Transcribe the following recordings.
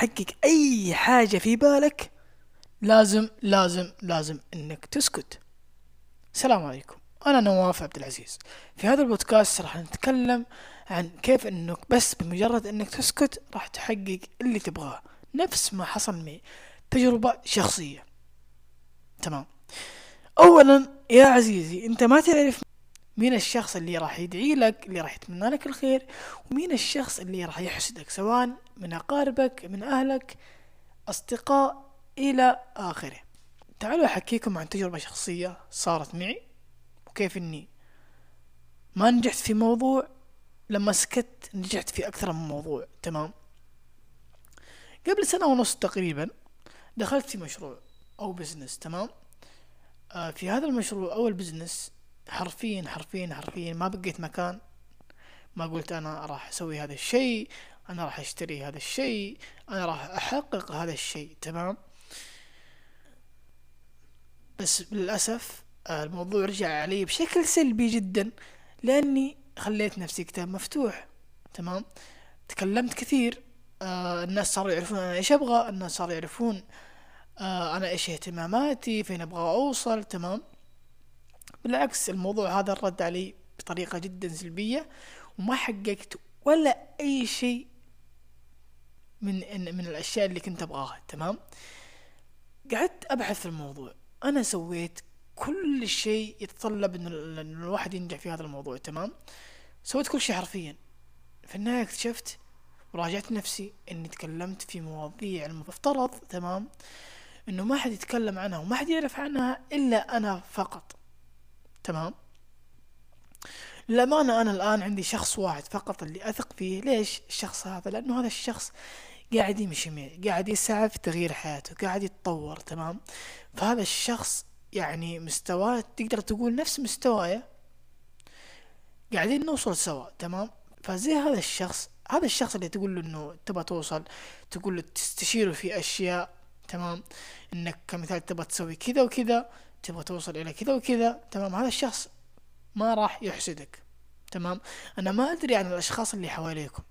تحقق أي حاجة في بالك لازم لازم لازم إنك تسكت. السلام عليكم. أنا نواف عبد العزيز. في هذا البودكاست راح نتكلم عن كيف إنك بس بمجرد إنك تسكت راح تحقق اللي تبغاه. نفس ما حصل معي. تجربة شخصية. تمام. اولا يا عزيزي أنت ما تعرف مين الشخص اللي راح يدعي لك اللي راح يتمنى لك الخير ومين الشخص اللي راح يحسدك سواء من أقاربك من أهلك أصدقاء إلى آخره. تعالوا أحكيكم عن تجربة شخصية صارت معي وكيف إني ما نجحت في موضوع لما سكت نجحت في أكثر من موضوع. تمام؟ قبل سنة ونص تقريبا دخلت في مشروع أو business تمام؟ آه في هذا المشروع أو ال business حرفيا حرفيا حرفيا ما بقيت مكان. ما قلت أنا راح أسوي هذا الشيء أنا راح أشتري هذا الشيء أنا راح أحقق هذا الشيء تمام؟ بس للأسف الموضوع رجع علي بشكل سلبي جدا لأني خليت نفسي كتاب مفتوح تمام؟ تكلمت كثير آه الناس صاروا يعرفون أنا إيش أبغى الناس صاروا يعرفون آه أنا إيش اهتماماتي فين أبغى أوصل تمام؟ بالعكس الموضوع هذا رد علي بطريقة جدا سلبية وما حققت ولا أي شيء من من الأشياء اللي كنت أبغاها تمام؟ قعدت أبحث في الموضوع. أنا سويت كل شيء يتطلب إن الواحد ينجح في هذا الموضوع تمام؟ سويت كل شيء حرفيا. في النهاية اكتشفت وراجعت نفسي إني تكلمت في مواضيع المفترض تمام؟ إنه ما حد يتكلم عنها وما حد يعرف عنها إلا أنا فقط. تمام؟ للأمانة أنا الآن عندي شخص واحد فقط اللي أثق فيه. ليش الشخص هذا؟ لأنه هذا الشخص قاعد يمشي معي قاعد يسعى في تغيير حياته قاعد يتطور تمام؟ فهذا الشخص يعني مستواه تقدر تقول نفس مستواي قاعدين نوصل سوا تمام؟ فزي هذا الشخص هذا الشخص اللي تقول له إنه تبى توصل تقول له تستشيره في أشياء تمام؟ إنك كمثال تبى تسوي كذا وكذا تبغى توصل إلى كذا وكذا تمام؟ هذا الشخص ما راح يحسدك تمام؟ أنا ما أدري عن الأشخاص اللي حواليكم.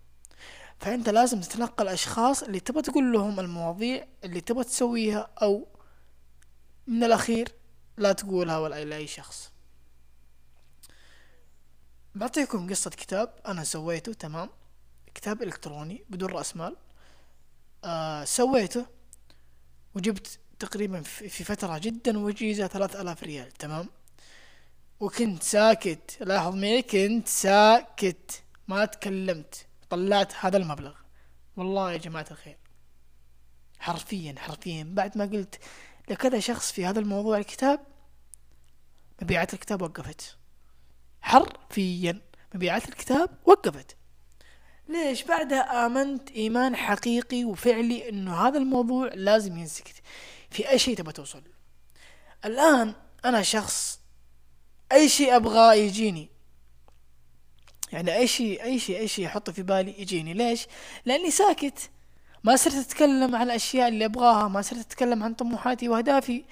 فأنت لازم تتلقى الاشخاص اللي تبغى تقول لهم المواضيع اللي تبغى تسويها أو من الأخير لا تقولها ولا لاي شخص. بعطيكم قصة كتاب أنا سويته تمام؟ كتاب إلكتروني بدون رأس مال. آه سويته وجبت تقريبا في فترة جدا وجيزة ثلاث آلاف ريال تمام؟ وكنت ساكت لاحظ معي كنت ساكت ما تكلمت طلعت هذا المبلغ. والله يا جماعة الخير. حرفيا حرفيا بعد ما قلت لكذا شخص في هذا الموضوع الكتاب مبيعات الكتاب وقفت. حرفيا مبيعات الكتاب وقفت. ليش؟ بعدها آمنت إيمان حقيقي وفعلي إنه هذا الموضوع لازم ينسكت. في أي شيء تبغى توصل الآن أنا شخص أي شيء أبغاه يجيني. يعني أي شيء أي شيء أي شيء أحطه في بالي يجيني. ليش؟ لأني ساكت. ما صرت أتكلم عن الأشياء اللي أبغاها ما صرت أتكلم عن طموحاتي وأهدافي.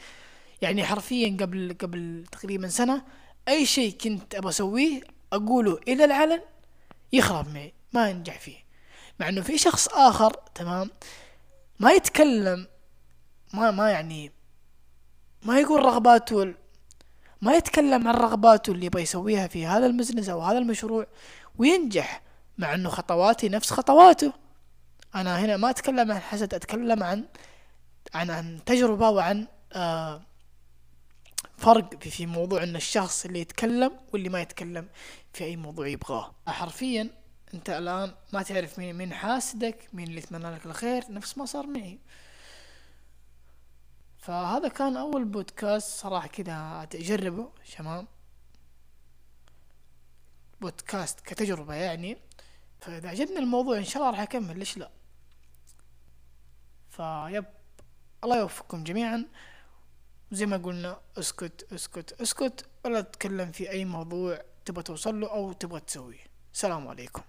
يعني حرفيا قبل قبل تقريبا سنة أي شيء كنت أبغى أسويه أقوله إلى العلن يخرب معي ما ينجح فيه. مع إنه في شخص آخر تمام ما يتكلم ما ما يعني ما يقول رغباته ما يتكلم عن رغباته اللي يبغى يسويها في هذا المزنس أو هذا المشروع وينجح مع إنه خطواتي نفس خطواته. أنا هنا ما أتكلم عن حسد أتكلم عن عن عن تجربة وعن آه فرق في, في موضوع إن الشخص اللي يتكلم واللي ما يتكلم في أي موضوع يبغاه. حرفيا أنت الآن ما تعرف مين مين حاسدك مين اللي يتمنى لك الخير نفس ما صار معي. فهذا كان أول بودكاست صراحة كذا تجربه شمام بودكاست كتجربة يعني. فإذا عجبني الموضوع إن شاء الله راح أكمل ليش لا؟ فيب الله يوفقكم جميعا. زي ما قلنا اسكت اسكت اسكت. ولا تتكلم في أي موضوع تبغى توصل له أو تبغى تسويه. السلام عليكم.